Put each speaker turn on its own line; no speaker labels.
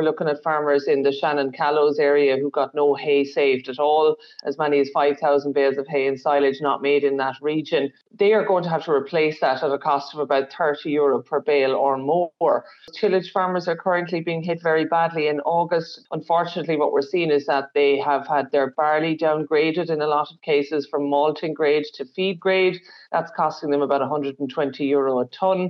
We're looking at farmers in the Shannon Callows area who got no hay saved at all, as many as 5,000 bales of hay and silage not made in that region. They are going to have to replace that at a cost of about 30 euro per bale or more. Tillage farmers are currently being hit very badly in August. Unfortunately, what we're seeing is that they have had their barley downgraded in a lot of cases from malting grade to feed grade. That's costing them about 120 euro a tonne.